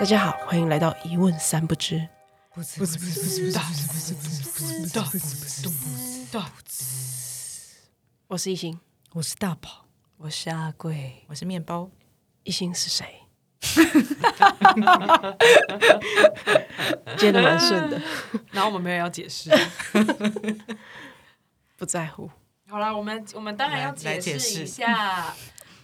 大家好，欢迎来到一问三不知。不知不知不知不知道不知不知不知道不知不知道。我是一心，我是大宝，我是阿贵，我是面包。一心是谁？接的蛮顺的，然后我们没有要解释。不在乎。好了，我们我们当然要解解释释一下。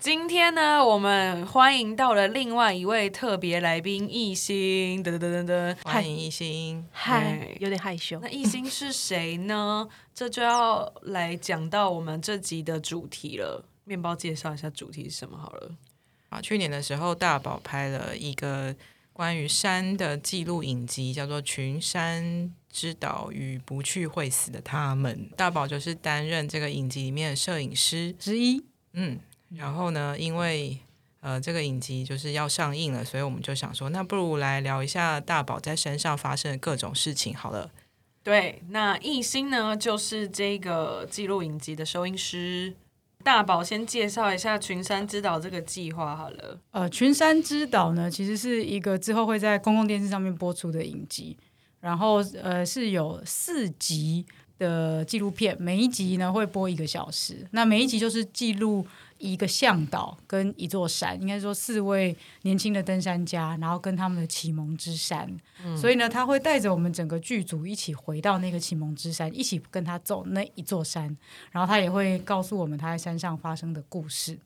今天呢，我们欢迎到了另外一位特别来宾艺兴，噔噔噔噔噔。欢迎艺兴，嗨，有点害羞那。艺兴是谁呢？这就要来讲到我们这集的主题了。面包介绍一下主题是什么好了。啊，去年的时候，大宝拍了一个关于山的记录影集，叫做《群山之岛与不去会死的他们》。大宝就是担任这个影集里面的摄影师之一。嗯，然后呢，因为呃这个影集就是要上映了，所以我们就想说，那不如来聊一下大宝在山上发生的各种事情好了。对，那艺兴呢，就是这个记录影集的收音师。大宝先介绍一下群山之岛这个计划好了。呃，群山之岛呢，其实是一个之后会在公共电视上面播出的影集，然后呃是有四集的纪录片，每一集呢会播一个小时，那每一集就是记录一个向导跟一座山，应该说四位年轻的登山家，然后跟他们的启蒙之山，所以呢他会带着我们整个剧组一起回到那个启蒙之山，一起跟他走那一座山，然后他也会告诉我们他在山上发生的故事。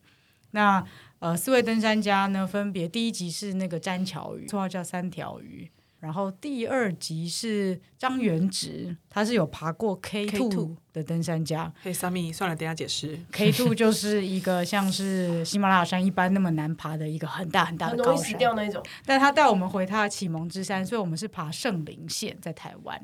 那呃，四位登山家呢，分别第一集是那个詹桥鱼，绰号叫三条鱼。然后第二集是张元直，他是有爬过 K two 的登山家。嘿，萨米，算了，等下解释。K two 就是一个像是喜马拉雅山一般那么难爬的一个很大很大的高山，那一种。但他带我们回他的启蒙之山，所以我们是爬圣林线，在台湾。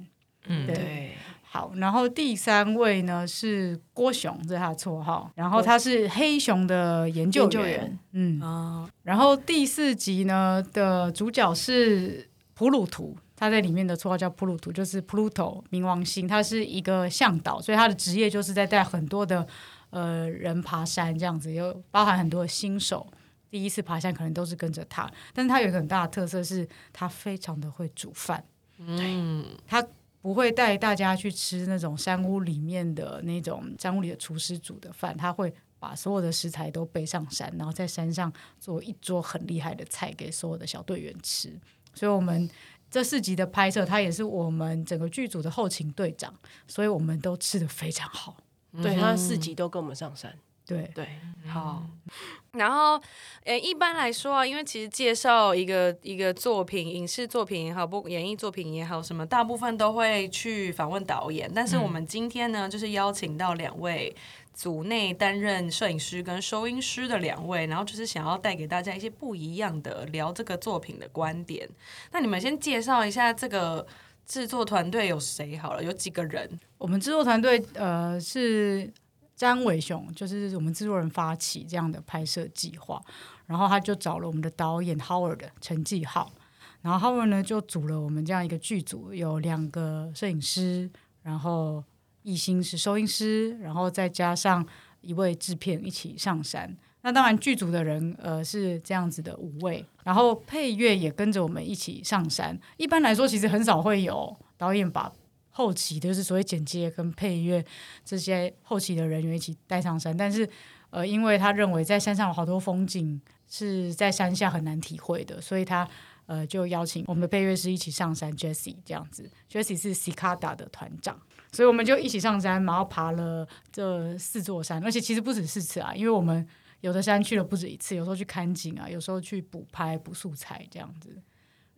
嗯，对对，好，然后第三位呢是郭雄，这是他的绰号，然后他是黑熊的研究员，研究员嗯，啊、然后第四集呢的主角是普鲁图，他在里面的绰号叫普鲁图，就是 Pluto 冥王星，他是一个向导，所以他的职业就是在带很多的呃人爬山这样子，有包含很多新手。第一次爬山可能都是跟着他，但是他有一个很大的特色是，他非常的会煮饭。嗯，他不会带大家去吃那种山屋里面的那种山屋里的厨师煮的饭，他会把所有的食材都背上山，然后在山上做一桌很厉害的菜给所有的小队员吃。所以，我们这四集的拍摄，他也是我们整个剧组的后勤队长，所以我们都吃的非常好。对他四集都跟我们上山。对，对，好。然后，呃，一般来说啊，因为其实介绍一个一个作品，影视作品也好，不演艺作品也好，什么，大部分都会去访问导演。但是我们今天呢，就是邀请到两位组内担任摄影师跟收音师的两位，然后就是想要带给大家一些不一样的聊这个作品的观点。那你们先介绍一下这个制作团队有谁好了，有几个人？我们制作团队呃是詹伟雄，就是我们制作人发起这样的拍摄计划，然后他就找了我们的导演 Howard 陈继浩，然后 Howard 呢就组了我们这样一个剧组，有两个摄影师，然后艺兴是收音师，然后再加上一位制片一起上山。那当然，剧组的人呃是这样子的五位，然后配乐也跟着我们一起上山。一般来说，其实很少会有导演把后期就是所谓剪接跟配乐这些后期的人员一起带上山，但是呃，因为他认为在山上有好多风景是在山下很难体会的，所以他呃就邀请我们的配乐师一起上山，Jesse 这样子，Jesse 是 Cicada 的团长，所以我们就一起上山，然后爬了这四座山，而且其实不止四次啊，因为我们有的山去了不止一次，有时候去看景啊，有时候去补拍补素材这样子。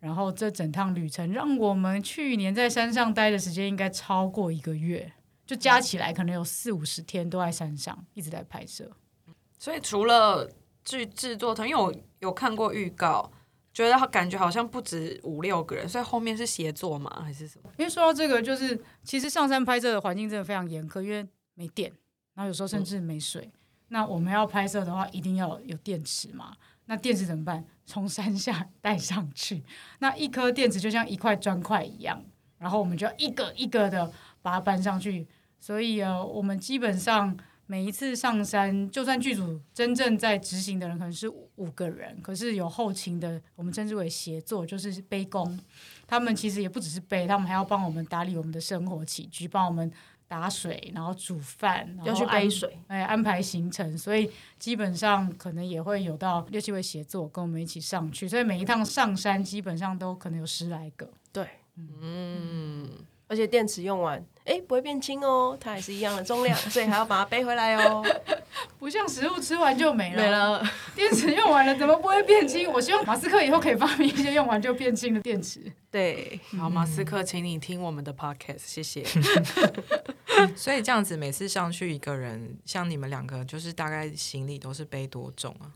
然后这整趟旅程让我们去年在山上待的时间应该超过一个月，就加起来可能有四五十天都在山上一直在拍摄。所以除了去制作团，因为我有看过预告，觉得感觉好像不止五六个人，所以后面是协作吗？还是什么？因为说到这个，就是其实上山拍摄的环境真的非常严苛，因为没电，然后有时候甚至没水。那我们要拍摄的话，一定要有电池嘛。那电池怎么办？从山下带上去。那一颗电池就像一块砖块一样，然后我们就要一个一个的把它搬上去。所以呃，我们基本上每一次上山，就算剧组真正在执行的人可能是五五个人，可是有后勤的，我们称之为协作，就是背工，他们其实也不只是背，他们还要帮我们打理我们的生活起居，帮我们打水，然后煮饭，然后要去背水，哎，安排行程，所以基本上可能也会有到六七位协作跟我们一起上去，所以每一趟上山基本上都可能有十来个。对，嗯，而且电池用完，哎，不会变轻哦，它还是一样的重量，所以还要把它背回来哦。不像食物吃完就没了，没了，电池用完了怎么不会变轻？我希望马斯克以后可以发明一些用完就变轻的电池。对，好，马斯克，请你听我们的 podcast，谢谢。所以这样子每次上去一个人，像你们两个，就是大概行李都是背多重啊？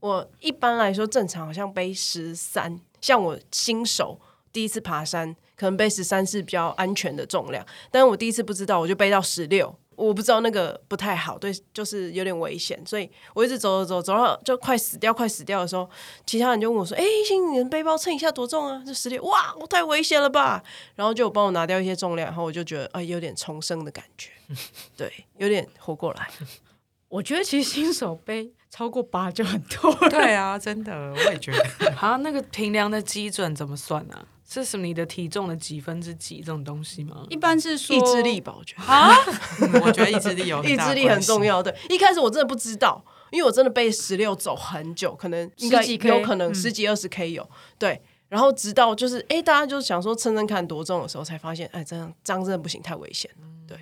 我一般来说正常好像背十三，像我新手第一次爬山，可能背十三是比较安全的重量，但是我第一次不知道，我就背到十六。我不知道那个不太好，对，就是有点危险，所以我一直走走走走到就快死掉、快死掉的时候，其他人就问我说：“哎、星，你的背包称一下多重啊？”这十六，哇，我太危险了吧！然后就帮我拿掉一些重量，然后我就觉得哎、有点重生的感觉，对，有点活过来。我觉得其实新手背超过八就很多了。对啊，真的，我也觉得。好，那个平量的基准怎么算呢、啊？是什么你的体重的几分之几这种东西吗？一般是说意志力吧，我觉得。嗯 我觉得意志力有很意志力很重。要。对，一开始我真的不知道，因为我真的背十六走很久，可能应该十几 K，有可能嗯十几二十 K 有。对，然后直到就是哎，大家就想说称称看多重的时候，才发现哎，这样这样真的不行，太危险了。对，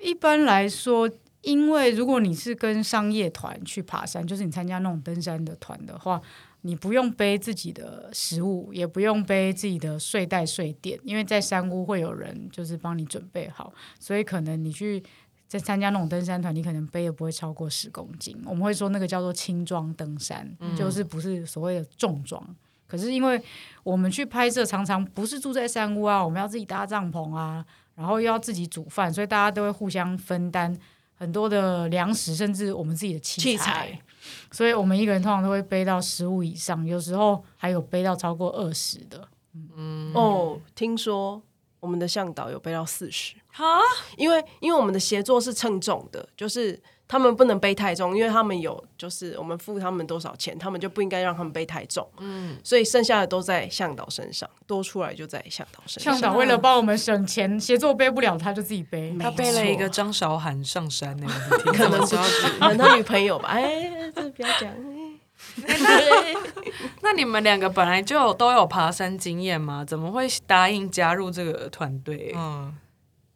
一般来说，因为如果你是跟商业团去爬山，就是你参加那种登山的团的话，你不用背自己的食物，也不用背自己的睡袋、睡垫，因为在山屋会有人就是帮你准备好，所以可能你去。在参加那种登山团，你可能背的不会超过十公斤。我们会说那个叫做轻装登山，就是不是所谓的重装。可是因为我们去拍摄，常常不是住在山屋啊，我们要自己搭帐篷啊，然后又要自己煮饭，所以大家都会互相分担很多的粮食，甚至我们自己的器材。器材所以我们一个人通常都会背到十五以上，有时候还有背到超过二十的。嗯哦，听说我们的向导有背到四十，哈，因为因为我们的协作是称重的，就是他们不能背太重，因为他们有就是我们付他们多少钱，他们就不应该让他们背太重。嗯，所以剩下的都在向导身上，多出来就在向导身上。向导为了帮我们省钱，协作背不了，他就自己背。他背了一个张韶涵上山呢、我的天可能不知道，可能他女朋友吧。哎，这不要讲。那你们两个本来就有都有爬山经验吗？怎么会答应加入这个团队？嗯，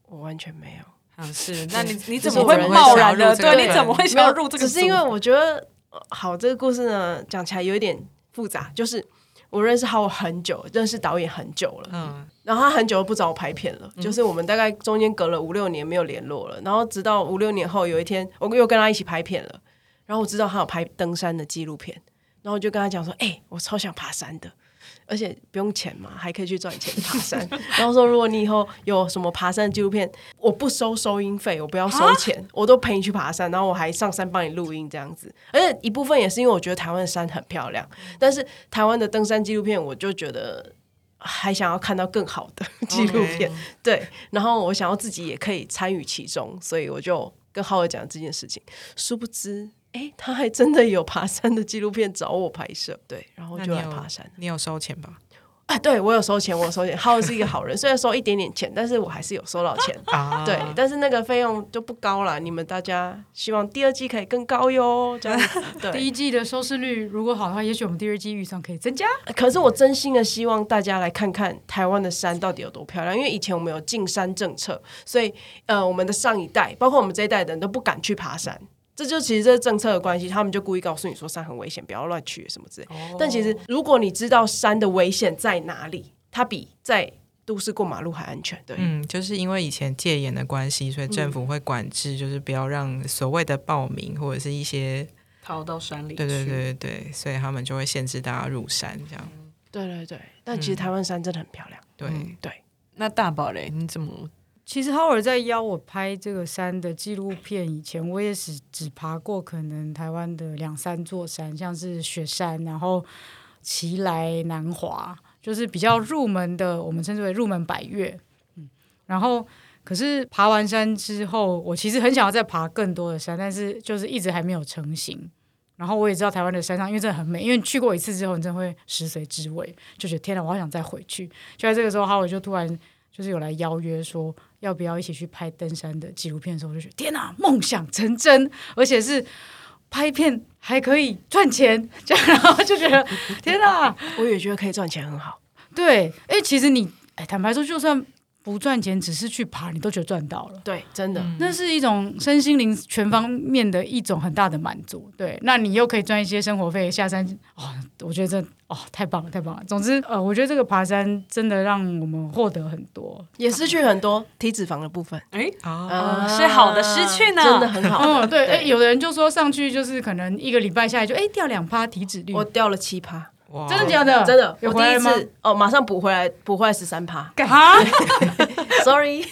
我完全没有，啊，是，那你你怎么会贸然的？对，你怎么会想要入这个组？只是因为我觉得，呃好，这个故事呢讲起来有一点复杂，就是我认识好很久，认识导演很久了，嗯，然后他很久都不找我拍片了，就是我们大概中间隔了五六年没有联络了，然后直到五六年后有一天，我又跟他一起拍片了，然后我知道他有拍登山的纪录片，然后我就跟他讲说，哎、我超想爬山的。而且不用钱嘛，还可以去赚钱爬山。然后说，如果你以后有什么爬山纪录片，我不收收音费，我不要收钱，我都陪你去爬山，然后我还上山帮你录音这样子。而且一部分也是因为我觉得台湾的山很漂亮，但是台湾的登山纪录片，我就觉得还想要看到更好的 纪录片。对，然后我想要自己也可以参与其中，所以我就跟浩尔讲这件事情。殊不知，哎，他还真的有爬山的纪录片找我拍摄，对，然后就爬山。你有收钱吧？啊，对我有收钱，我有收钱。浩尔是一个好人，虽然收一点点钱，但是我还是有收到钱。啊，对，但是那个费用就不高了。你们大家希望第二季可以更高哟，这样子。对，第一季的收视率如果好的话，也许我们第二季预算可以增加。可是我真心的希望大家来看看台湾的山到底有多漂亮，因为以前我们有进山政策，所以呃，我们的上一代，包括我们这一代的人都不敢去爬山。这就其实这是政策的关系，他们就故意告诉你说山很危险，不要乱去什么之类。但其实如果你知道山的危险在哪里，它比在都市过马路还安全。对，嗯，就是因为以前戒严的关系，所以政嗯府会管制，就是不要让所谓的暴民或者是一些，逃到山里去。对对对对对，所以他们就会限制大家入山这样。对对对。但其实台湾山真的很漂亮。对，嗯，对。那大宝嘞，你怎么？其实浩尔在邀我拍这个山的纪录片以前，我也是只爬过可能台湾的两三座山，像是雪山，然后奇来、南华，就是比较入门的，我们称之为入门百越。嗯，然后可是爬完山之后，我其实很想要再爬更多的山，但是就是一直还没有成型。然后我也知道台湾的山上，因为真的很美，因为你去过一次之后，你真的会食髓知味，就觉得天哪，我好想再回去。就在这个时候，哈，我就突然就是有来邀约说，要不要一起去拍登山的纪录片的时候，我就觉得天哪，梦想成真，而且是拍片还可以赚钱，这样然后就觉得天哪，我也觉得可以赚钱很好。对，因为其实你，哎，坦白说，就算不赚钱，只是去爬，你都觉得赚到了。对，真的，那是一种身心灵全方面的一种很大的满足。对，那你又可以赚一些生活费，下山哦，我觉得这哦太棒了，太棒了。总之，呃，我觉得这个爬山真的让我们获得很多。也失去很多体脂肪的部分。哎，是好的失去呢真的很好。嗯，对，对哎，有的人就说上去就是可能一个礼拜下来就哎掉两趴体脂率，我掉了七趴，哇真的假的？真的，有我第一？次哦，马上补回来，补回来十三趴。啊，Sorry，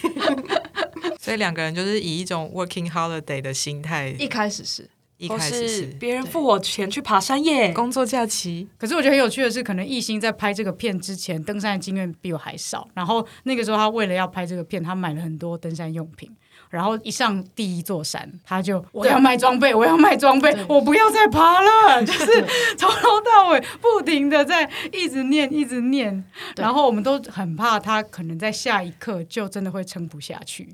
所以两个人就是以一种 working holiday 的心态，一开始是或一开始是是别人付我钱去爬山耶，工作假期，可是我觉得很有趣的是，可能艺兴在拍这个片之前，登山的经验比我还少。然后那个时候，他为了要拍这个片，他买了很多登山用品。然后一上第一座山，他就我要卖装备，我要卖装备，我不要再爬了，就是从头到尾不停的在一直念，一直念。然后我们都很怕他可能在下一刻就真的会撑不下去。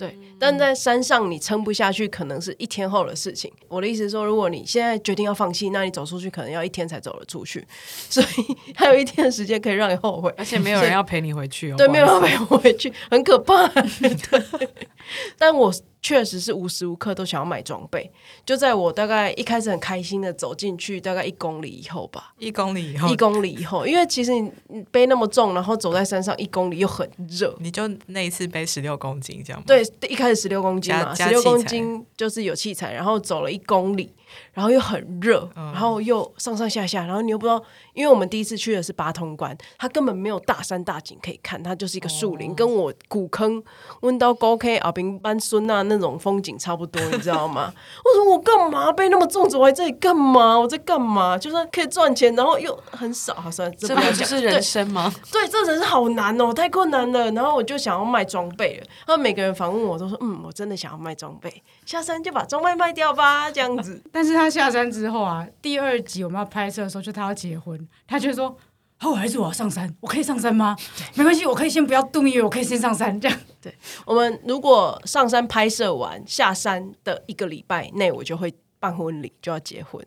对，但在山上你撑不下去，可能是一天后的事情。我的意思是说，如果你现在决定要放弃，那你走出去可能要一天才走得出去，所以还有一天的时间可以让你后悔。而且没有人要陪你回去哦。对，没有人陪我回去，很可怕。对，但我确实是无时无刻都想要买装备。就在我大概一开始很开心的走进去，大概一公里以后吧，一公里以后一，公里以后，因为其实你你背那么重，然后走在山上一公里又很热。你就那一次背十六公斤这样吗？对，一开始十六公斤嘛，十六公斤就是有器材，然后走了一公里，然后又很热，嗯然后又上上下下，然后你又不知道，因为我们第一次去的是八通关，它根本没有大山大景可以看，它就是一个树哦林，跟我古坑温到高 K 啊平班孙那那种风景差不多，你知道吗？我说我干嘛背那么重走来这里干嘛？我在干嘛？就算可以赚钱，然后又很少，好算了这不就是人生吗？对，这人生好难哦，太困难了。然后我就想要卖装备了，然后每个人访问我都说，嗯，我真的想要卖装备，下山就把装备卖掉吧，这样子。但是他下山之后啊，第二集我们要拍摄的时候，就他要结婚，他就说：“哦，还是我要上山，我可以上山吗？没关系，我可以先不要度蜜月，我可以先上山。”这样，对我们如果上山拍摄完，下山的一个礼拜内，我就会办婚礼，就要结婚。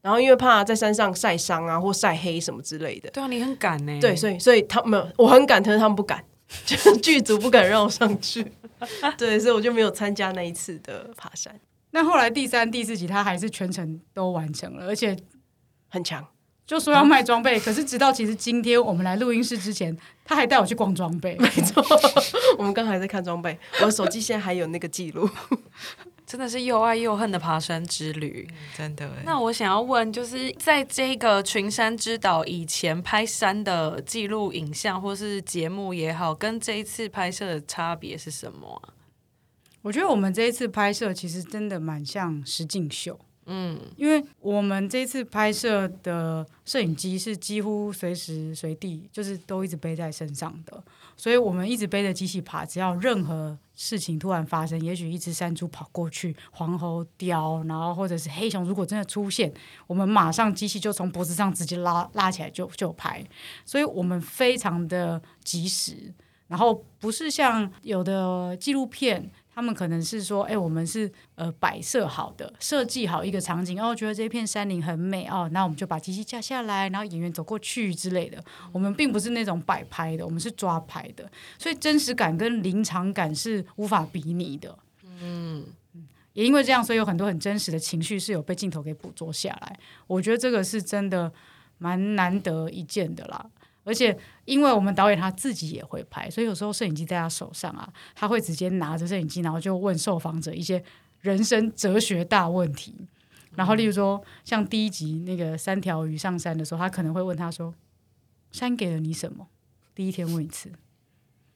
然后因为怕在山上晒伤啊，或晒黑什么之类的，对啊，你很敢呢。对，所以所以他们我很敢，可是他们不敢，就是剧组不敢让我上去。对，所以我就没有参加那一次的爬山，那后来第三、第四集他还是全程都完成了，而且很强。就说要卖装备，可是直到其实今天我们来录音室之前，他还带我去逛装备。没错，我们刚才在看装备，我的手机现在还有那个记录。真的是又爱又恨的爬山之旅。真的欸。那我想要问，就是在这个群山之岛以前拍山的记录影像或是节目也好，跟这一次拍摄的差别是什么啊？我觉得我们这一次拍摄其实真的蛮像实景秀，嗯，因为我们这次拍摄的摄影机是几乎随时随地就是都一直背在身上的，所以我们一直背着机器爬，只要任何事情突然发生，也许一只山猪跑过去，黄喉雕，然后或者是黑熊，如果真的出现，我们马上机器就从脖子上直接拉拉起来就就拍，所以我们非常的及时，然后不是像有的纪录片。他们可能是说，哎、我们是呃摆设好的，设计好一个场景，哦，觉得这片山林很美哦，那我们就把机器架下来，然后演员走过去之类的。我们并不是那种摆拍的，我们是抓拍的，所以真实感跟临场感是无法比拟的。嗯，也因为这样，所以有很多很真实的情绪是有被镜头给捕捉下来。我觉得这个是真的蛮难得一见的啦。而且，因为我们导演他自己也会拍，所以有时候摄影机在他手上啊，他会直接拿着摄影机，然后就问受访者一些人生哲学大问题。然后，例如说，像第一集那个三条鱼上山的时候，他可能会问他说：“山给了你什么？”第一天问一次，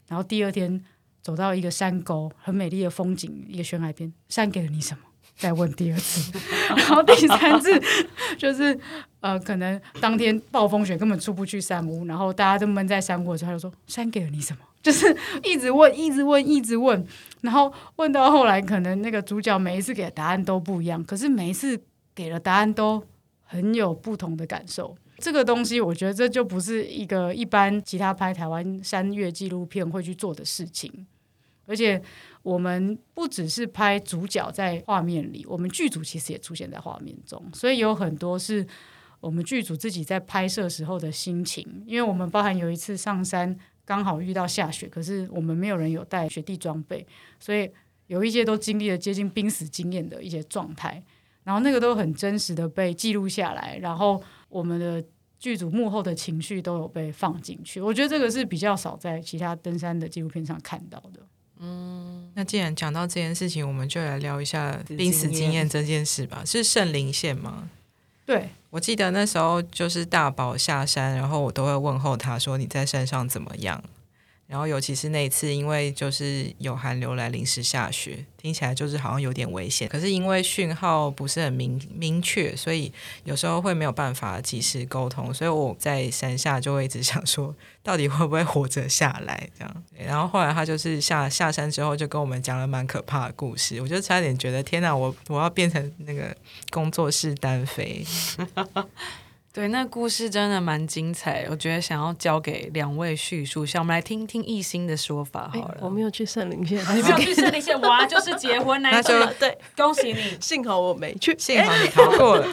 然后第二天走到一个山沟，很美丽的风景，一个悬崖边，山给了你什么？再问第二次，然后第三次 就是呃，可能当天暴风雪根本出不去山屋，然后大家都闷在山屋的时候，他就说山给了你什么？就是一直问，一直问，一直问，然后问到后来，可能那个主角每一次给的答案都不一样，可是每一次给了答案都很有不同的感受。这个东西，我觉得这就不是一个一般其他拍台湾山岳纪录片会去做的事情。而且我们不只是拍主角在画面里，我们剧组其实也出现在画面中，所以有很多是我们剧组自己在拍摄时候的心情。因为我们包含有一次上山刚好遇到下雪，可是我们没有人有带雪地装备，所以有一些都经历了接近濒死经验的一些状态，然后那个都很真实的被记录下来，然后我们的剧组幕后的情绪都有被放进去。我觉得这个是比较少在其他登山的纪录片上看到的。那既然讲到这件事情，我们就来聊一下濒死经验这件事吧。是圣灵线吗？对，我记得那时候就是大宝下山，然后我都会问候他说你在山上怎么样。然后尤其是那一次，因为就是有寒流来，临时下雪，听起来就是好像有点危险。可是因为讯号不是很明明确，所以有时候会没有办法及时沟通。所以我在山下就会一直想说，到底会不会活着下来这样。然后后来他就是下下山之后，就跟我们讲了蛮可怕的故事。我就差点觉得天哪，我我要变成那个工作室单飞。对，那故事真的蛮精彩，我觉得想要交给两位叙述一下，我们来听听艺兴的说法好了。我没有去圣灵县，你没有去圣灵县，哇，就是结婚那一次，对，恭喜你，幸好我没去，幸好你逃过了。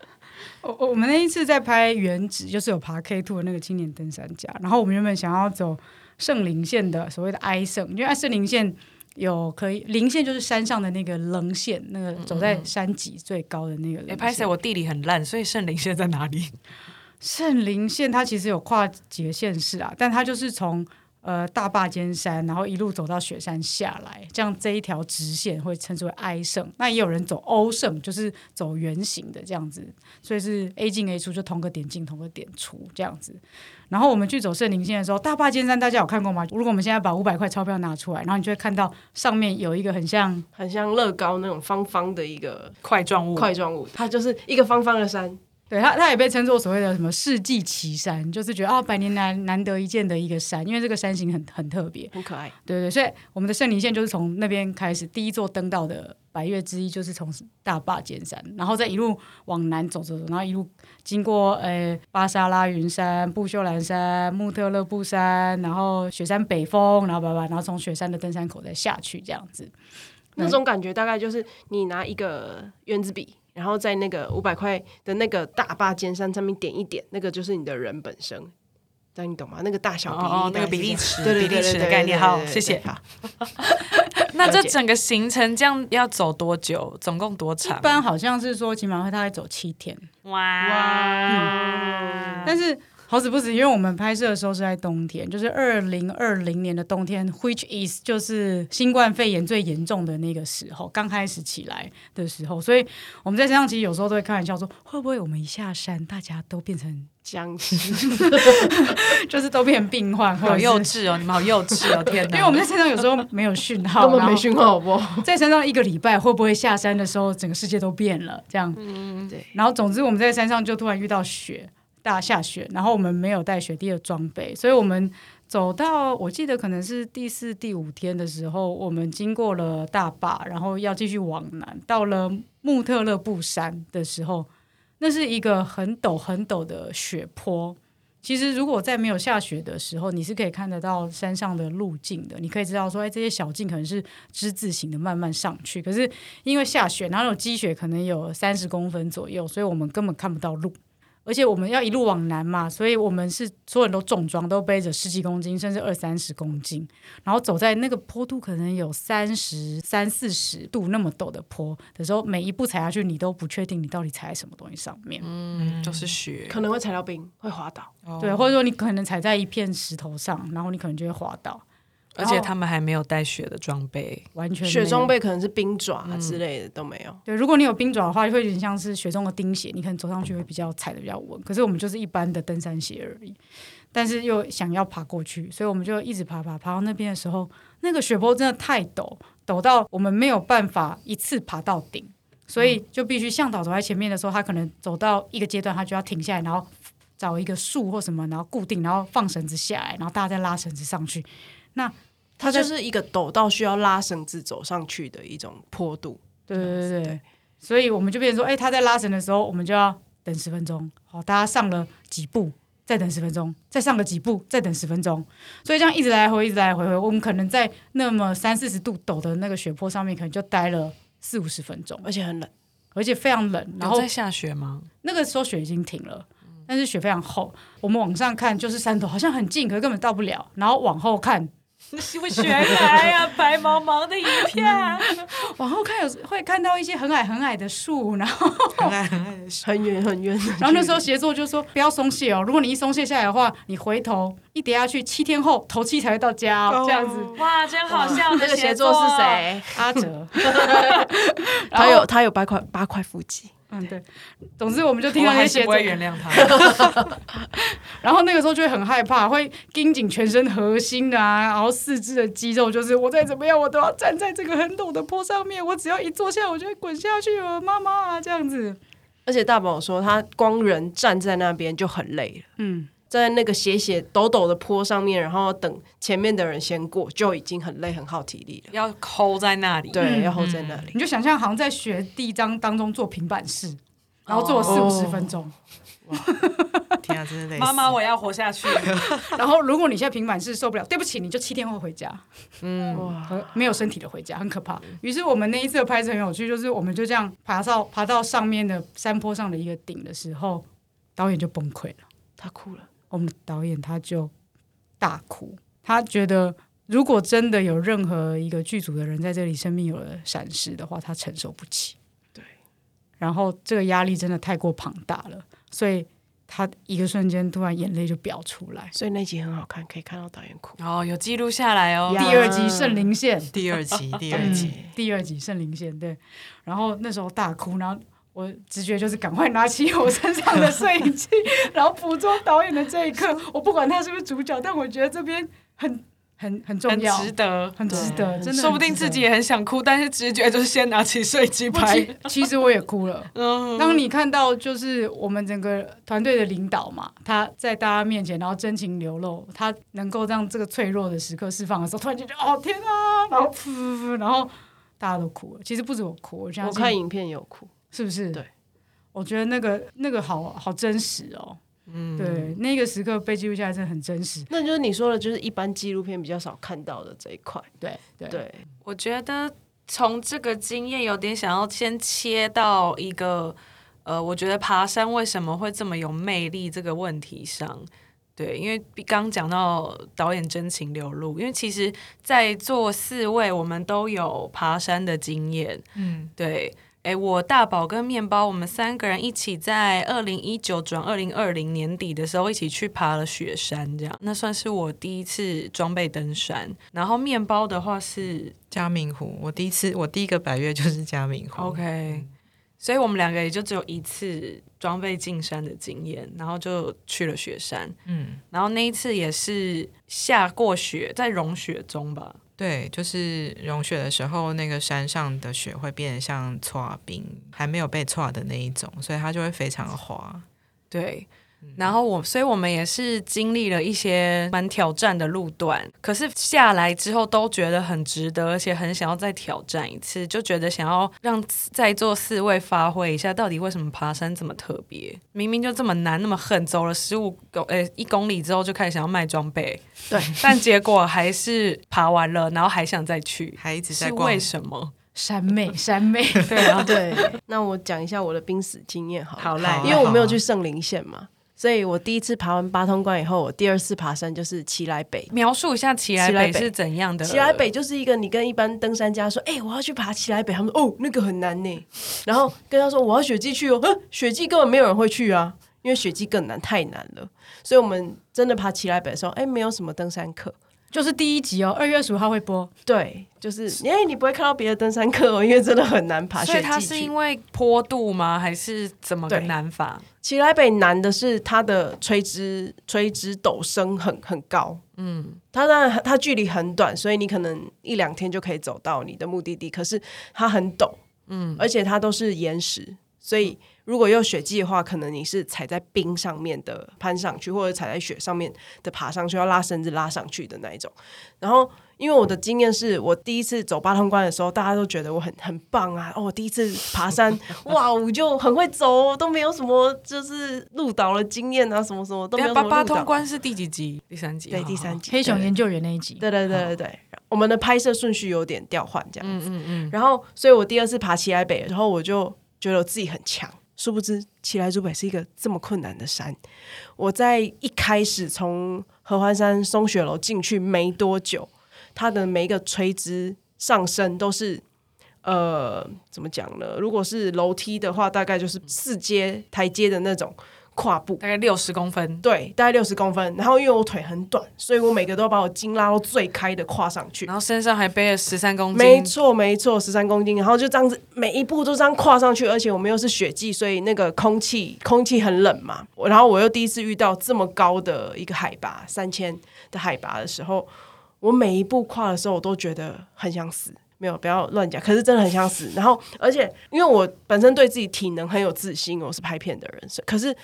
我我们那一次在拍原址，就是有爬 K two 的那个青年登山家，然后我们原本想要走圣灵线的所谓的哀圣，因为爱圣灵线。有可以零线就是山上的那个棱线，那个走在山脊最高的那个。哎，拍摄我地理很烂，所以圣灵线在哪里？圣灵线它其实有跨几个县市啊，但它就是从呃大坝尖山，然后一路走到雪山下来，这样这一条直线会称之为 I 圣。那也有人走欧圣，就是走圆形的这样子，所以是 A 进 A 出，就同个点进同个点出这样子。然后我们去走圣灵线的时候，大坝尖山大家有看过吗？如果我们现在把五百块钞票拿出来，然后你就会看到上面有一个很像很像乐高那种方方的一个块状物，块状物，它就是一个方方的山。对它，它也被称作所谓的什么世纪奇山，就是觉得啊，百年难难得一见的一个山，因为这个山形很很特别，很可爱。对对，所以我们的圣灵线就是从那边开始，第一座登到的百岳之一就是从大坝尖山，然后再一路往南走走走，然后一路经过呃巴沙拉云山、布秀兰山、穆特勒布山，然后雪山北峰，然后叭叭，然后从雪山的登山口再下去，这样子。那种感觉大概就是你拿一个圆珠笔。然后在那个五百块的那个大坝尖山上面点一点，那个就是你的人本身，这样你懂吗？那个大小比例，那个比例尺，比例尺的概念。好，谢谢。那这整个行程这样要走多久？总共多长？一般好像是说，起码会大概走七天。哇！但是。好死不死，因为我们拍摄的时候是在冬天，就是二零二零年的冬天，which is 就是新冠肺炎最严重的那个时候，刚开始起来的时候，所以我们在山上其实有时候都会开玩笑说，会不会我们一下山，大家都变成僵尸，就是都变成病患，好幼稚哦，你们好幼稚哦，天哪！因为我们在山上有时候没有讯号，根本没讯号，不？在山上一个礼拜，会不会下山的时候，整个世界都变了？这样，嗯，对。然后总之我们在山上就突然遇到雪。大下雪，然后我们没有带雪地的装备，所以我们走到我记得可能是第四、第五天的时候，我们经过了大坝，然后要继续往南，到了穆特勒布山的时候，那是一个很陡很陡的雪坡。其实如果在没有下雪的时候，你是可以看得到山上的路径的，你可以知道说，哎，这些小径可能是之字形的慢慢上去。可是因为下雪，然后有积雪，可能有三十公分左右，所以我们根本看不到路。而且我们要一路往南嘛，所以我们是所有人都重装，都背着十几公斤，甚至二三十公斤，然后走在那个坡度可能有三十三四十度那么陡的坡的时候，每一步踩下去，你都不确定你到底踩在什么东西上面。嗯，就是雪，可能会踩到冰，会滑倒。对，或者说你可能踩在一片石头上，然后你可能就会滑倒。而且他们还没有带雪的装备，完全雪装备可能是冰爪之类的都没有。对，如果你有冰爪的话，就会有点像是雪中的钉鞋，你可能走上去会比较踩的比较稳。可是我们就是一般的登山鞋而已，但是又想要爬过去，所以我们就一直爬爬爬到那边的时候，那个雪坡真的太陡，陡到我们没有办法一次爬到顶。所以就必须向导走在前面的时候，他可能走到一个阶段，他就要停下来，然后找一个树或什么，然后固定，然后放绳子下来，然后大家再拉绳子上去。那它就是一个陡到需要拉绳子走上去的一种坡度。对对对对对，所以我们就变成说，哎、他在拉绳的时候，我们就要等十分钟。好，大家上了几步，再等十分钟，再上个几步，再等十分钟。所以这样一直来回，一直来回回，我们可能在那么三四十度陡的那个雪坡上面，可能就待了四五十分钟，而且很冷。而且非常冷。然后在下雪吗？那个时候雪已经停了，但是雪非常厚。我们往上看就是山头，好像很近，可是根本到不了。然后往后看，会悬崖呀，白茫茫的一片。往后看有会看到一些很矮很矮的树，然后很矮很矮很远很远。然后那时候协作就说不要松懈哦，如果你一松懈下来的话，你回头一跌下去，七天后头七才会到家哦，这样子。哇，真好笑！这个协作是？谁？阿哲，他有他有八块八块腹肌，嗯对，总之我们就听我到那些不会，原谅他。然后那个时候就会很害怕，会盯紧全身核心啊，然后四肢的肌肉，就是我再怎么样，我都要站在这个很陡的坡上面，我只要一坐下，我就会滚下去了，妈妈啊，这样子。而且大宝说他光人站在那边就很累了，嗯，站在那个斜斜陡陡的坡上面，然后等前面的人先过，就已经很累很耗体力了。要抠在那里。对，要 hold 在那里。你就想象好像在学第一章当中做平板式，然后做了四五十分钟。天啊，真的累。妈妈，我要活下去。然后如果你现在平板式受不了，对不起，你就七天后回家。嗯哇，和没有身体的回家，很可怕。于是我们那一次的拍摄很有趣，就是我们就这样爬到爬到上面的山坡上的一个顶的时候，导演就崩溃了。他哭了。我们的导演他就大哭，他觉得如果真的有任何一个剧组的人在这里生命有了闪失的话，他承受不起。对，然后这个压力真的太过庞大了，所以他一个瞬间突然眼泪就飙出来。所以那集很好看，可以看到导演哭。哦，有记录下来哦。第二集圣灵线，第二集，第二嗯集，第二集圣灵线对，然后那时候大哭，然后我直觉就是赶快拿起我身上的摄影机，然后捕捉导演的这一刻。我不管他是不是主角，但我觉得这边很很很重很要，值得。很值得，真的很值得。说不定自己也很想哭，但是直觉就是先拿起摄影机拍。其其实我也哭了。嗯，当你看到就是我们整个团队的领导嘛，他在大家面前，然后真情流露，他能够让这个脆弱的时刻释放的时候，突然间就哦天啊，然后噗噗噗，然后大家都哭了。其实不止我哭，我相信我看影片有哭，是不是？对，我觉得那个那个好好真实哦。嗯，对，那个时刻被记录下来真的很真实。那就是你说的，就是一般纪录片比较少看到的这一块。对对对，我觉得从这个经验有点想要先切到一个呃，我觉得爬山为什么会这么有魅力这个问题上。对，因为刚讲到导演真情流露，因为其实，在座四位我们都有爬山的经验。嗯，对，哎，我大宝跟面包，我们三个人一起在二零一九转二零二零年底的时候，一起去爬了雪山，这样，那算是我第一次装备登山。然后面包的话是嘉明湖，我第一次，我第一个百越就是嘉明湖。OK，所以我们两个也就只有一次装备进山的经验，然后就去了雪山，嗯，然后那一次也是下过雪，在融雪中吧。对，就是融雪的时候，那个山上的雪会变得像搓冰，还没有被搓的那一种，所以它就会非常滑。对，然后我，所以我们也是经历了一些蛮挑战的路段，可是下来之后都觉得很值得，而且很想要再挑战一次，就觉得想要让在座四位发挥一下，到底为什么爬山这么特别？明明就这么难，那么狠，走了十五公呃一公里之后就开始想要卖装备，对，但结果还是爬完了，然后还想再去，还一直在逛。是为什么？山妹，山妹，对啊，对，那我讲一下我的濒死经验好了，好来。好，因为我没有去圣林县嘛，所以我第一次爬完八通关以后，我第二次爬山就是奇来北。描述一下奇来北北是怎样的？奇来北就是一个你跟一般登山家说，哎、我要去爬奇来北，他们说哦那个很难呢，然后跟他说我要雪季去哦，哼，雪季根本没有人会去啊，因为雪季更难，太难了。所以我们真的爬奇来北的时候，哎、没有什么登山课，就是第一集哦，二月十五号会播。对，就是哎、你不会看到别的登山客哦，因为真的很难爬。所以它是因为坡度吗？还是怎么个对难法？奇来北难的是它的垂直垂直陡升很很高，嗯，它当然它距离很短，所以你可能一两天就可以走到你的目的地，可是它很陡，嗯，而且它都是岩石，所以如果有雪季的话，可能你是踩在冰上面的攀上去，或者踩在雪上面的爬上去，要拉绳子拉上去的那一种。然后，因为我的经验是我第一次走八通关的时候，大家都觉得我很很棒啊！哦，我第一次爬山，哇，我就很会走，都没有什么就是路倒的经验啊，什么什么都没有八八。通关是第几集？第三集。对，第三。集黑熊研究员那一集，对对对对对，我们的拍摄顺序有点调换这样子。嗯嗯然后，所以我第二次爬奇来北，然后我就觉得我自己很强。殊不知，奇来珠北是一个这么困难的山。我在一开始从合欢山松雪楼进去没多久，它的每一个垂直上升都是。呃，怎么讲呢？如果是楼梯的话，大概就是四阶台阶的那种跨步，大概六十公分。对，大概六十公分。然后因为我腿很短，所以我每个都要把我筋拉到最开的跨上去。然后身上还背了十三公斤，没错，没错，十三公斤，然后就这样子，每一步都这样跨上去，而且我们又是雪季，所以那个空气空气很冷嘛。然后我又第一次遇到这么高的一个海拔，三千的海拔的时候，我每一步跨的时候，我都觉得很想死。没有，不要乱讲。可是真的很想死。然后，而且因为我本身对自己体能很有自信，我是拍片的人，所以可是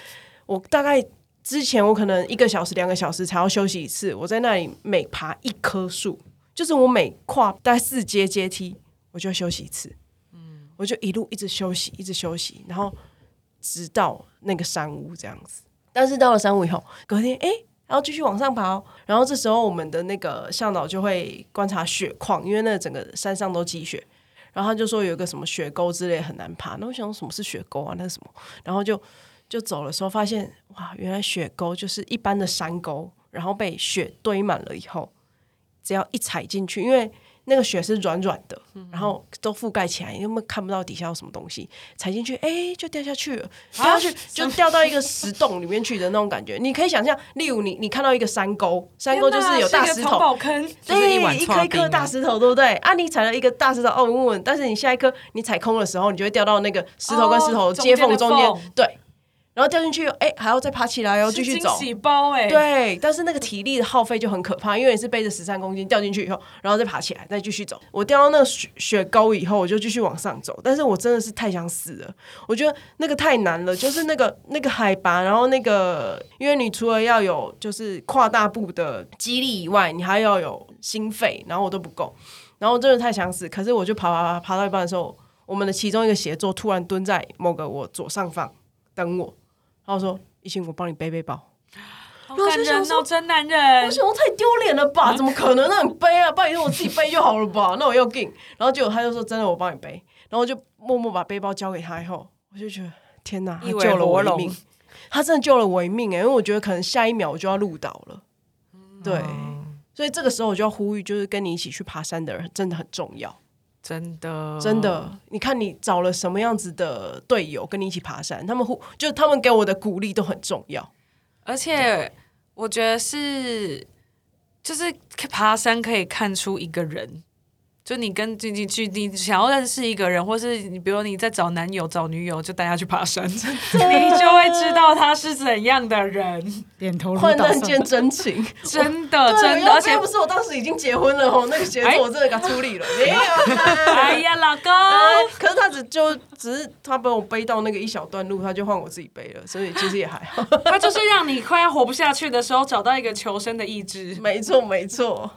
我大概之前我可能一个小时、两个小时才要休息一次。我在那里每爬一棵树，就是我每跨大概四阶阶梯，我就要休息一次。嗯，我就一路一直休息，一直休息，然后直到那个山屋这样子。但是到了山屋以后，隔天哎。诶然后继续往上爬，然后这时候我们的那个向导就会观察雪况，因为那整个山上都积雪。然后他就说有一个什么雪沟之类很难爬，那我想什么是雪沟啊？那是什么？然后就就走的时候发现，哇，原来雪沟就是一般的山沟，然后被雪堆满了以后，只要一踩进去，因为那个雪是软软的，然后都覆盖起来，根本看不到底下有什么东西，踩进去，哎，就掉下去了，掉下去就掉到一个石洞里面去的那种感觉。你可以想象，例如你你看到一个山沟，山沟就是有大石头就是一碗对，一颗一颗大石头，对不对？啊，你踩了一个大石头，哦，稳稳，但是你下一颗你踩空的时候，你就会掉到那个石头跟石头哦接缝中间，对，然后掉进去，哎，还要再爬起来哦，继续走。是惊喜包哎、对，但是那个体力的耗费就很可怕，因为你是背着十三公斤掉进去以后，然后再爬起来，再继续走。我掉到那个雪雪沟以后，我就继续往上走，但是我真的是太想死了，我觉得那个太难了，就是那个那个海拔，然后那个，因为你除了要有就是跨大步的肌力以外，你还要有心肺，然后我都不够，然后真的太想死。可是我就爬爬爬爬到一半的时候，我们的其中一个协作突然蹲在某个我左上方等我，然后说：“一心，我帮你背背包。”好感人哦，真男人我人。想说太丢脸了吧？怎么可能让你背啊？拜托我自己背就好了吧？那我又劲，然后结果他就说真的，我帮你背，然后我就默默把背包交给他以后，我就觉得天哪，他救了我一命，他真的救了我一命哎、因为我觉得可能下一秒我就要路倒了，对，哦所以这个时候我就要呼吁，就是跟你一起去爬山的人真的很重要，真的，真的，你看你找了什么样子的队友跟你一起爬山，他们互就他们给我的鼓励都很重要，而且我觉得是，就是爬山可以看出一个人。就你跟你你去你想要认识一个人，或是你比如你在找男友找女友，就带他去爬山，你就会知道他是怎样的人。点头如捣蒜。患难见真情。真的，真的，而且不是我当时已经结婚了哦，那个协哎作我真的给他处理了，没有。哎呀，老公，哎可是他只就只是他帮我背到那个一小段路，他就换我自己背了，所以其实也还好。他就是让你快要活不下去的时候，找到一个求生的意志。没错，没错，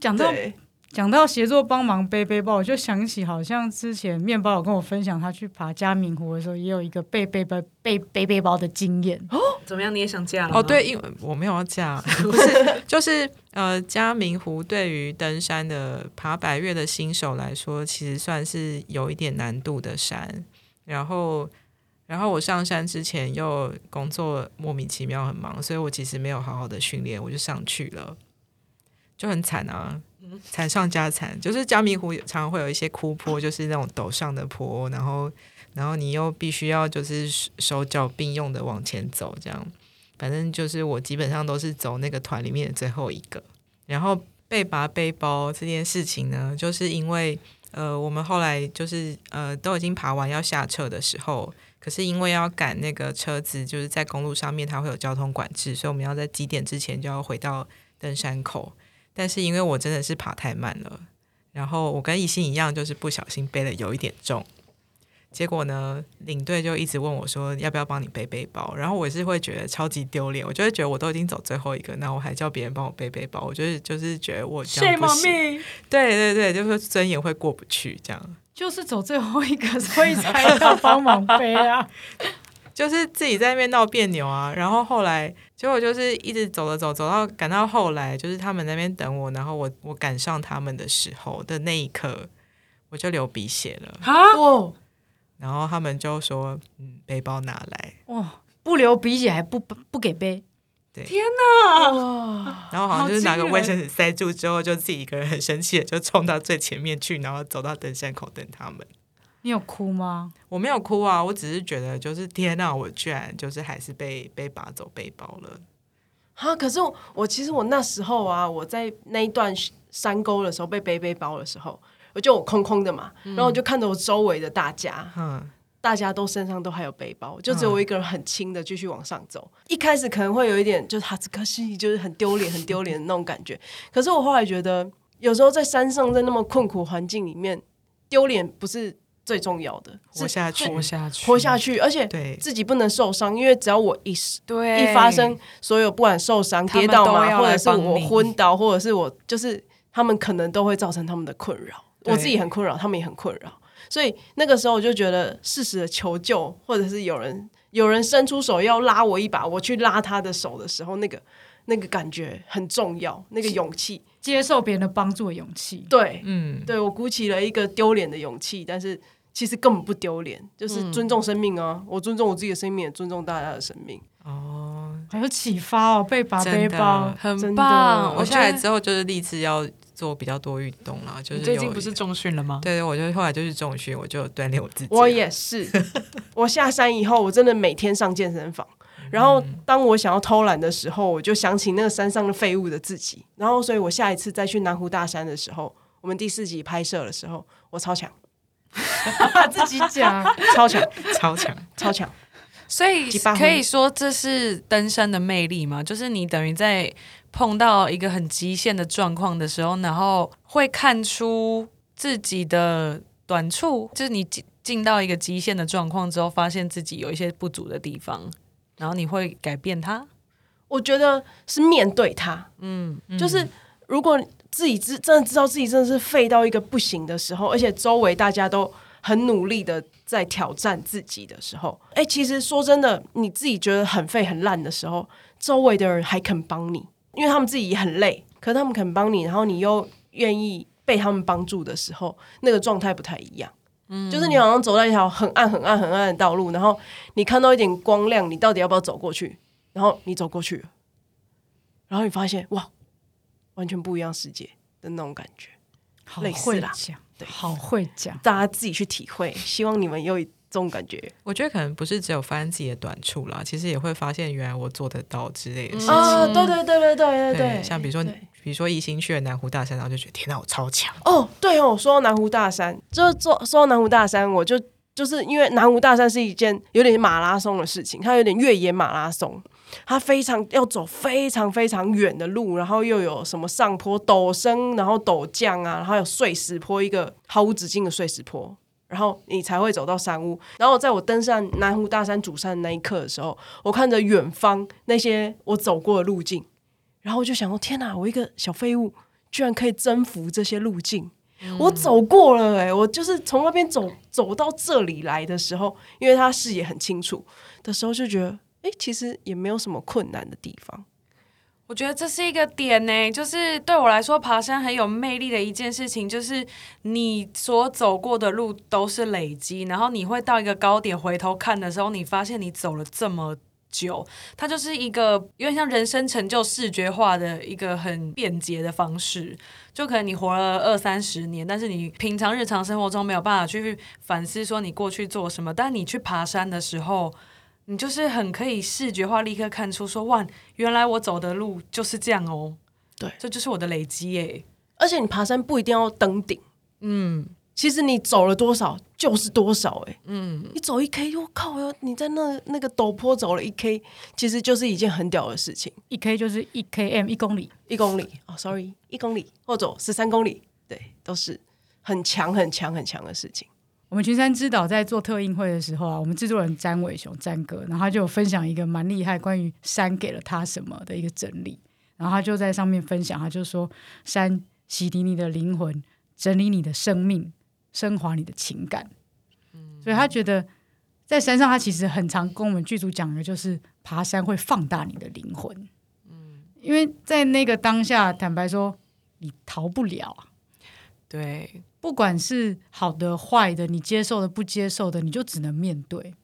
讲到对，讲到协作帮忙背背包，我就想起好像之前面包有跟我分享，他去爬嘉明湖的时候，也有一个背背包背背背包的经验。哦怎么样？你也想嫁了哦，对，，因为我没有要嫁，不是，就是呃，嘉明湖对于登山的爬百越的新手来说，其实算是有一点难度的山。然后，然后我上山之前又工作莫名其妙很忙，所以我其实没有好好的训练，我就上去了，就很惨啊。惨上加惨，就是江明湖常常会有一些枯坡，就是那种陡上的坡，然后然后你又必须要就是手手脚并用的往前走，这样。反正就是我基本上都是走那个团里面的最后一个。然后被拔背包这件事情呢，就是因为呃，我们后来就是呃都已经爬完要下车的时候，可是因为要赶那个车子，就是在公路上面它会有交通管制，所以我们要在几点之前就要回到登山口。但是因为我真的是爬太慢了，然后我跟艺兴一样，就是不小心背的有一点重，结果呢，领队就一直问我说要不要帮你背背包，然后我是会觉得超级丢脸，我就会觉得我都已经走最后一个，那我还叫别人帮我背背包，我就是就是觉得我这样不行，对对对，就是尊严会过不去这样。就是走最后一个，所以才要帮忙背啊。就是自己在那边闹别扭啊，然后后来结果就是一直走了走，走到赶到后来，就是他们那边等我，然后我我赶上他们的时候的那一刻，我就流鼻血了。啊，哇，然后他们就说：“嗯，背包拿来。哇，不流鼻血还不不不给背，”天哪，然后好像就是拿个卫生纸塞住之后，就自己一个人很生气的就冲到最前面去，然后走到登山口等他们。你有哭吗？我没有哭啊，我只是觉得就是天呐，我居然就是还是被被拔走背包了。哈！可是我我其实我那时候啊，我在那一段山沟的时候被背背包的时候，我就我空空的嘛，然后我就看着我周围的大家，嗯，大家都身上都还有背包，就只有我一个人很轻的继续往上走。一开始可能会有一点就是哈兹克西，就是很丢脸、很丢脸的那种感觉。可是我后来觉得，有时候在山上，在那么困苦环境里面，丢脸不是最重要的，活下去，活下去，活下去，而且对。自己不能受伤，因为只要我一对，一发生，所有不管受伤、跌倒嘛，或者是我昏倒，或者是我就是他们可能都会造成他们的困扰。我自己很困扰，他们也很困扰。所以那个时候我就觉得适时的求救，或者是有人有人伸出手要拉我一把，我去拉他的手的时候，那个那个感觉很重要，那个勇气。接受别人的帮助的勇气。对，嗯，对我鼓起了一个丢脸的勇气，但是其实根本不丢脸，就是尊重生命啊！我尊重我自己的生命，也尊重大家的生命。哦，还有启发哦，被拔背包真的，很棒。我下来之后就是立志要做比较多运动啦，就是最近不是重训了吗？对对，我就后来就是重训，我就锻炼我自己。我也是，我下山以后，我真的每天上健身房。然后，当我想要偷懒的时候，我就想起那个山上的废物的自己。然后，所以我下一次再去南湖大山的时候，我们第四集拍摄的时候，我超强，自己讲。超强，超强，超强。所以可以说这是登山的魅力嘛？就是你等于在碰到一个很极限的状况的时候，然后会看出自己的短处，就是你进进到一个极限的状况之后，发现自己有一些不足的地方，然后你会改变它。我觉得是面对它，嗯，就是如果自己知真的知道自己真的是废到一个不行的时候，而且周围大家都很努力的在挑战自己的时候，哎、其实说真的，你自己觉得很废很烂的时候，周围的人还肯帮你，因为他们自己也很累，可是他们肯帮你，然后你又愿意被他们帮助的时候，那个状态不太一样。嗯，就是你好像走在一条很暗、很暗、很暗的道路，然后你看到一点光亮，你到底要不要走过去？然后你走过去了，然后你发现哇，完全不一样世界的那种感觉。好类似啦会讲，对好会讲。大家自己去体会，希望你们有这种感觉我觉得可能不是只有发现自己的短处啦，其实也会发现原来我做得到之类的事情。啊！对对对对对对对，像比如说对，比如说一心去了南湖大山，然后就觉得天哪，我超强。哦，对哦，说到南湖大山，就是做说到南湖大山，我就就是因为南湖大山是一件有点马拉松的事情，它有点越野马拉松，它非常要走非常非常远的路，然后又有什么上坡、陡升，然后陡降啊，然后有碎石坡，一个毫无止境的碎石坡。然后你才会走到山屋。然后在我登上南湖大山主山的那一刻的时候，我看着远方那些我走过的路径，然后我就想说：天哪！我一个小废物，居然可以征服这些路径。我走过了哎、我就是从那边走走到这里来的时候，因为他视野很清楚的时候，就觉得哎、其实也没有什么困难的地方。我觉得这是一个点呢，就是对我来说，爬山很有魅力的一件事情，就是你所走过的路都是累积，然后你会到一个高点回头看的时候，你发现你走了这么久，它就是一个有点像人生成就视觉化的一个很便捷的方式。就可能你活了二三十年，但是你平常日常生活中没有办法去反思说你过去做什么，但你去爬山的时候。你就是很可以视觉化，立刻看出说，哇，原来我走的路就是这样哦。对这就是我的累积耶。而且你爬山不一定要登顶，嗯，其实你走了多少就是多少哎、嗯，你走一 K，我靠哟！你在那那个陡坡走了一 K，其实就是一件很屌的事情。一 K 就是一 km 一公里，一公里哦，sorry，一公里或者十三公里，对，都是很强很强很强的事情。我们群山之岛在做特映会的时候啊，我们制作人詹伟雄詹哥，然后他就有分享一个蛮厉害关于山给了他什么的一个整理，然后他就在上面分享，他就说山洗涤你的灵魂，整理你的生命，升华你的情感。所以他觉得在山上，他其实很常跟我们剧组讲的就是爬山会放大你的灵魂。嗯，因为在那个当下，坦白说，你逃不了啊。对，不管是好的坏的，你接受的不接受的，你就只能面对。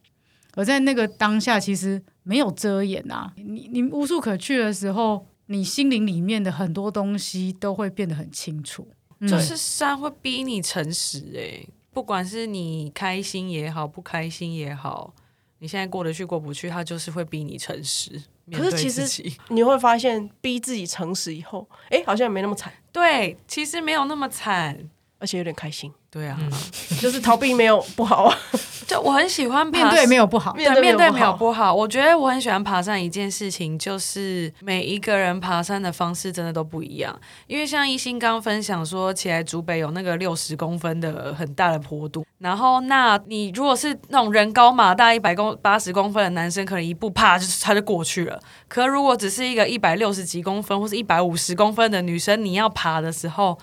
而在那个当下，其实没有遮掩啊，你你无处可去的时候，你心灵里面的很多东西都会变得很清楚。就是山会逼你诚实，哎，不管是你开心也好，不开心也好，你现在过得去过不去，他就是会逼你诚实。可是其实你会发现，逼自己诚实以后，哎，好像也没那么惨。对，其实没有那么惨，而且有点开心。对啊，就是逃避没有不好啊。就我很喜欢面对没有不好，对面对没有不好。我觉得我很喜欢爬山一件事情，就是每一个人爬山的方式真的都不一样。因为像一心刚分享说，起来竹北有那个六十公分的很大的坡度，然后那你如果是那种人高马大一百公八十公分的男生，可能一步啪就他就过去了。可如果只是一个一百六十几公分或是一百五十公分的女生，你要爬的时候。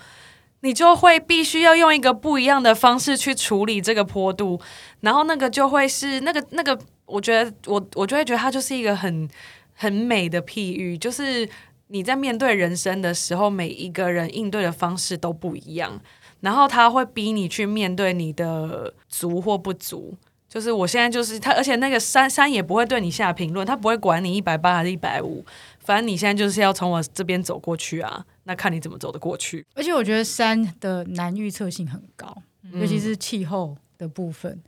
你就会必须要用一个不一样的方式去处理这个坡度，然后那个就会是那个那个，我觉得我我就会觉得它就是一个很很美的譬喻，就是你在面对人生的时候，每一个人应对的方式都不一样，然后他会逼你去面对你的足或不足。就是我现在就是他，而且那个山山也不会对你下评论，他不会管你一百八还是一百五，反正你现在就是要从我这边走过去啊。那看你怎么走得过去。而且我觉得山的难预测性很高，尤其是气候的部分。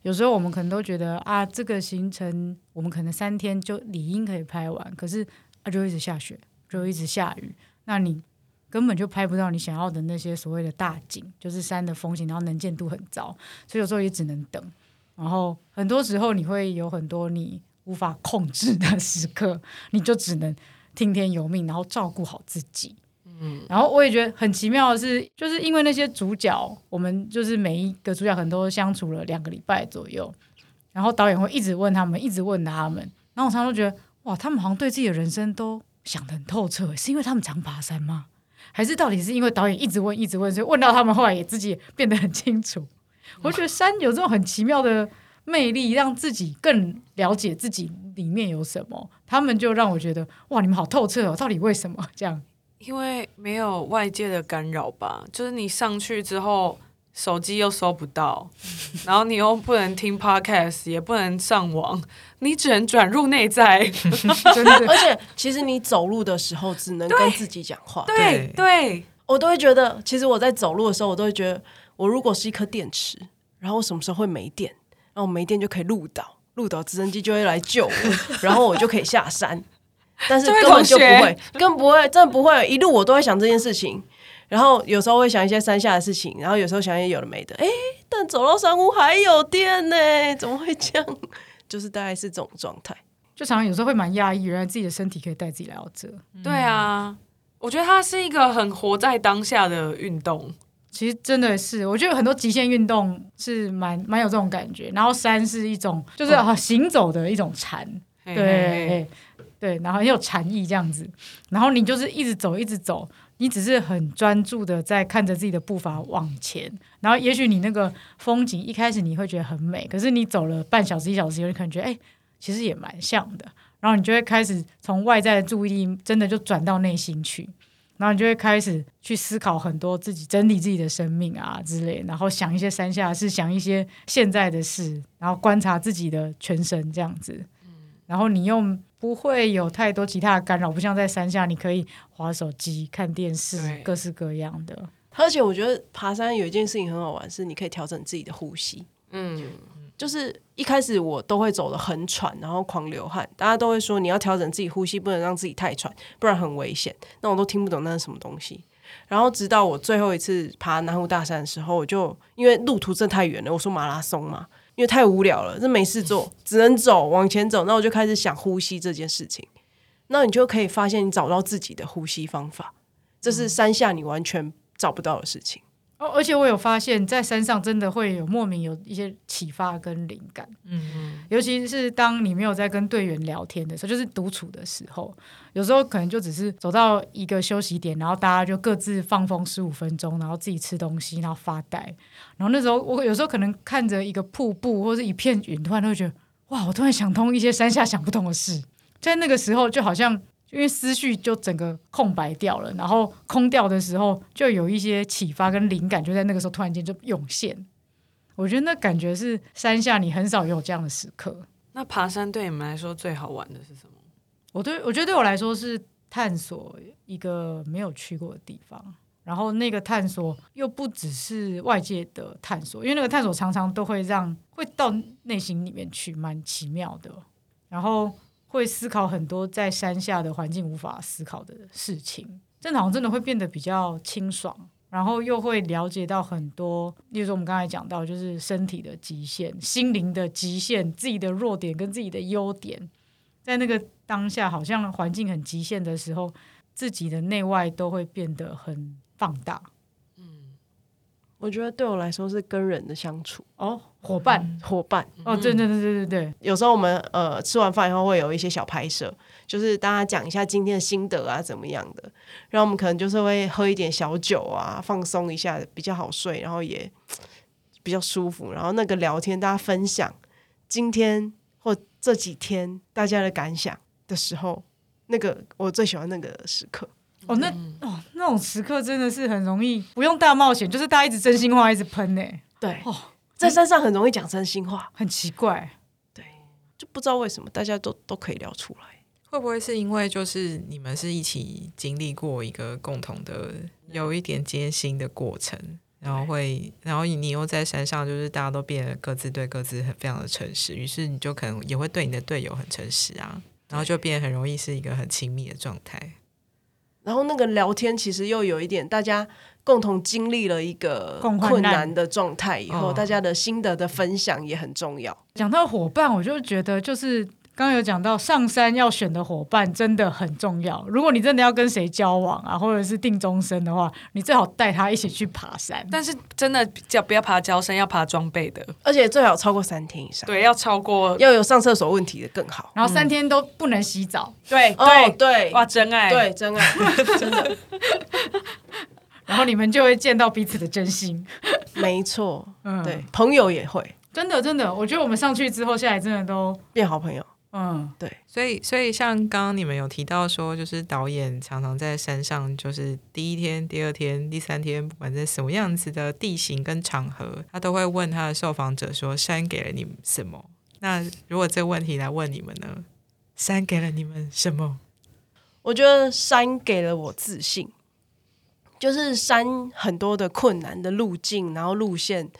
有时候我们可能都觉得啊，这个行程我们可能三天就理应可以拍完，可是啊就一直下雪，就一直下雨，那你根本就拍不到你想要的那些所谓的大景，就是山的风景，然后能见度很糟，所以有时候也只能等。然后很多时候你会有很多你无法控制的时刻，你就只能听天由命，然后照顾好自己。嗯，然后我也觉得很奇妙的是，就是因为那些主角，我们就是每一个主角可能都相处了两个礼拜左右，然后导演会一直问他们，一直问他们，然后我常常都觉得，哇，他们好像对自己的人生都想得很透彻，是因为他们常爬山吗？还是到底是因为导演一直问，一直问，所以问到他们后来也自己变得很清楚？我觉得山有这种很奇妙的魅力，让自己更了解自己里面有什么，他们就让我觉得，哇，你们好透彻哦，到底为什么这样？因为没有外界的干扰吧，就是你上去之后，手机又收不到，然后你又不能听 podcast，也不能上网，你只能转入内在。真的，而且其实你走路的时候只能跟自己讲话。对对，我都会觉得，其实我在走路的时候，我都会觉得，我如果是一颗电池，然后我什么时候会没电，然后没电就可以录到，录导直升机就会来救我，然后我就可以下山。但是根本就不会，更不会，真的不会。一路我都会想这件事情，然后有时候会想一些山下的事情，然后有时候想一些有的没的。哎，但走到山屋还有电呢，怎么会这样？就是大概是这种状态。就常常有时候会蛮压抑，原来自己的身体可以带自己来到这。对啊，我觉得它是一个很活在当下的运动。其实真的是，我觉得很多极限运动是蛮蛮有这种感觉。然后山是一种，就是行走的一种禅。对。对，然后很有禅意这样子，然后你就是一直走，一直走，你只是很专注的在看着自己的步伐往前，然后也许你那个风景一开始你会觉得很美，可是你走了半小时一小时，有可能觉得哎，其实也蛮像的，然后你就会开始从外在的注意力真的就转到内心去，然后你就会开始去思考很多自己整理自己的生命啊之类，然后想一些山下是想一些现在的事，然后观察自己的全身这样子，然后你用。不会有太多其他的干扰，不像在山下，你可以划手机、看电视，各式各样的。而且我觉得爬山有一件事情很好玩，是你可以调整自己的呼吸。嗯，就是一开始我都会走的很喘，然后狂流汗，大家都会说你要调整自己呼吸，不能让自己太喘，不然很危险。那我都听不懂那是什么东西。然后直到我最后一次爬南湖大山的时候，我就因为路途真的太远了，我说马拉松嘛。因为太无聊了，这没事做，只能走往前走。那我就开始想呼吸这件事情。那你就可以发现，你找到自己的呼吸方法，这是山下你完全找不到的事情。哦，而且我有发现，在山上真的会有莫名有一些启发跟灵感，嗯嗯，尤其是当你没有在跟队员聊天的时候，就是独处的时候，有时候可能就只是走到一个休息点，然后大家就各自放风十五分钟，然后自己吃东西，然后发呆。然后那时候我有时候可能看着一个瀑布或者一片云，突然都会觉得，哇，我突然想通一些山下想不通的事。在那个时候，就好像因为思绪就整个空白掉了，然后空掉的时候，就有一些启发跟灵感，就在那个时候突然间就涌现。我觉得那感觉是山下你很少有这样的时刻。那爬山对你们来说最好玩的是什么？我对我觉得对我来说是探索一个没有去过的地方，然后那个探索又不只是外界的探索，因为那个探索常常都会让会到内心里面去，蛮奇妙的。然后会思考很多在山下的环境无法思考的事情，这好像真的会变得比较清爽，然后又会了解到很多，例如说我们刚才讲到，就是身体的极限、心灵的极限、自己的弱点跟自己的优点，在那个当下，好像环境很极限的时候，自己的内外都会变得很放大。我觉得对我来说是跟人的相处，哦，伙伴，伙伴。哦，对对对对对对，有时候我们呃吃完饭以后会有一些小拍摄，就是大家讲一下今天的心得啊怎么样的，然后我们可能就是会喝一点小酒啊，放松一下，比较好睡，然后也比较舒服。然后那个聊天，大家分享今天或这几天大家的感想的时候，那个我最喜欢那个时刻。哦，那哦那种时刻真的是很容易不用大冒险，就是大家一直真心话一直喷呢，对，哦，在山上很容易讲真心话，很奇怪。对就不知道为什么大家都都可以聊出来。会不会是因为就是你们是一起经历过一个共同的有一点艰辛的过程，然后会，然后你又在山上，就是大家都变得各自对各自很非常的诚实，于是你就可能也会对你的队友很诚实啊，然后就变得很容易是一个很亲密的状态。然后那个聊天其实又有一点，大家共同经历了一个困难的状态以后，哦大家的心得的分享也很重要。讲到伙伴，我就觉得就是刚刚有讲到上山要选的伙伴真的很重要。如果你真的要跟谁交往啊，或者是定终身的话，你最好带他一起去爬山。但是真的叫不要爬焦山，要爬装备的，而且最好超过三天以上，对，要超过要有上厕所问题的更好。然后三天都不能洗澡，哦，对对对，哇，真爱，对，真爱，真的然后你们就会见到彼此的真心。没错。嗯，对，，朋友也会真的真的，我觉得我们上去之后下来真的都变好朋友。嗯，对所以，所以像刚刚你们有提到说，就是导演常常在山上，就是第一天、第二天、第三天，不管在什么样子的地形跟场合，他都会问他的受访者说：“山给了你们什么？”那如果这个问题来问你们呢？山给了你们什么？我觉得山给了我自信，就是山很多的困难的路径，然后路线，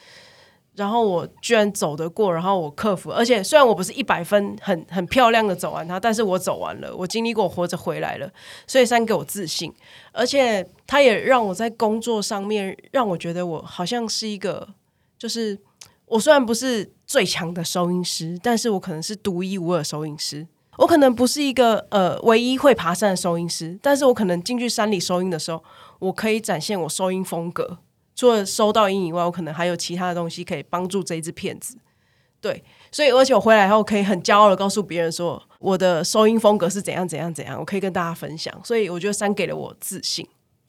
然后我居然走得过，然后我克服，而且虽然我不是一百分很很漂亮的走完它，但是我走完了，我经历过，活着回来了，所以山给我自信，而且它也让我在工作上面让我觉得我好像是一个，就是我虽然不是最强的收音师，但是我可能是独一无二收音师。我可能不是一个呃唯一会爬山的收音师，但是我可能进去山里收音的时候，我可以展现我收音风格。除了收到音以外，我可能还有其他的东西可以帮助这一只骗子。对，所以而且我回来后可以很骄傲的告诉别人说，我的收音风格是怎样怎样怎样，我可以跟大家分享。所以我觉得山给了我自信。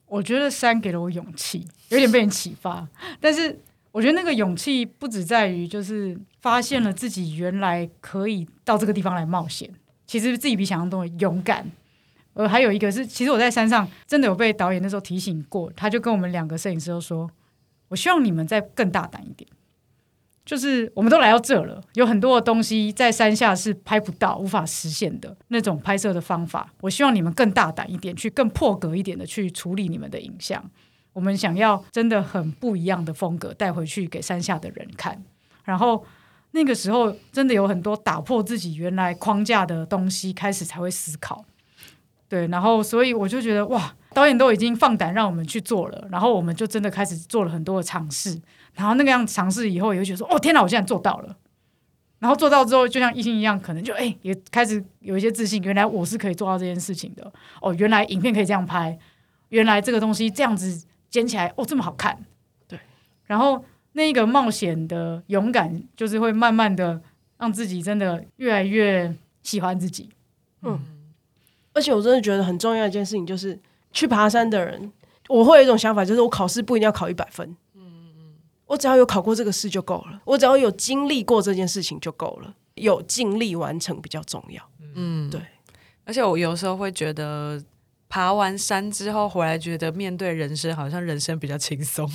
我觉得山给了我勇气，有点被人启发。但是我觉得那个勇气不只在于就是发现了自己原来可以到这个地方来冒险，其实自己比想象中的勇敢。呃，还有一个是，其实我在山上真的有被导演那时候提醒过，他就跟我们两个摄影师都说，我希望你们再更大胆一点。就是我们都来到这了，有很多的东西在山下是拍不到、无法实现的那种拍摄的方法。我希望你们更大胆一点，去更破格一点的去处理你们的影像。我们想要真的很不一样的风格带回去给山下的人看。然后那个时候真的有很多打破自己原来框架的东西，开始才会思考。对，然后所以我就觉得哇，导演都已经放胆让我们去做了，然后我们就真的开始做了很多的尝试。然后那个样尝试以后，也会觉得说哦天哪，我现在做到了。然后做到之后，就像艺兴一样，可能就哎也开始有一些自信，原来我是可以做到这件事情的。哦，原来影片可以这样拍，原来这个东西这样子剪起来哦这么好看。对然后那个冒险的勇敢，就是会慢慢的让自己真的越来越喜欢自己。而且我真的觉得很重要一件事情就是，去爬山的人，我会有一种想法，就是我考试不一定要考一百分，我只要有考过这个试就够了，我只要有经历过这件事情就够了，有尽力完成比较重要。嗯，对。而且我有时候会觉得，爬完山之后回来，觉得面对人生好像人生比较轻松，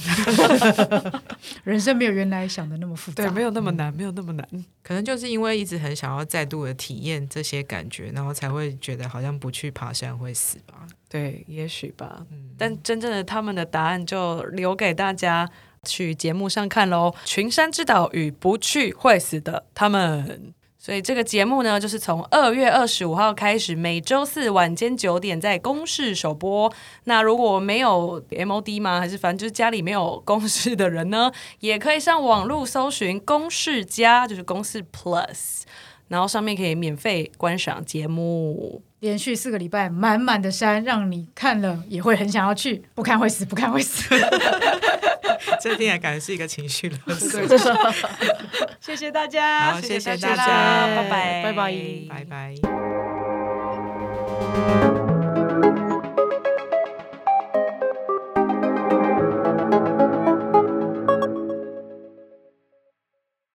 人生没有原来想的那么复杂，对，没有那么难，没有那么难。可能就是因为一直很想要再度的体验这些感觉，然后才会觉得好像不去爬山会死吧。对，也许吧。但真正的他们的答案就留给大家去节目上看喽。群山之岛与不去会死的他们。所以这个节目呢，就是从二月二十五号开始，每周四晚间九点在公视首播。那如果没有 MOD 吗？还是反正就是家里没有公视的人呢，也可以上网络搜寻公视加，就是公视 Plus，然后上面可以免费观赏节目。连续四个礼拜满满的山，让你看了也会很想要去，不看会死，不看会死。这听起来感觉是一个情绪勒索。谢谢大家，好谢谢大大家拜拜，拜拜拜拜。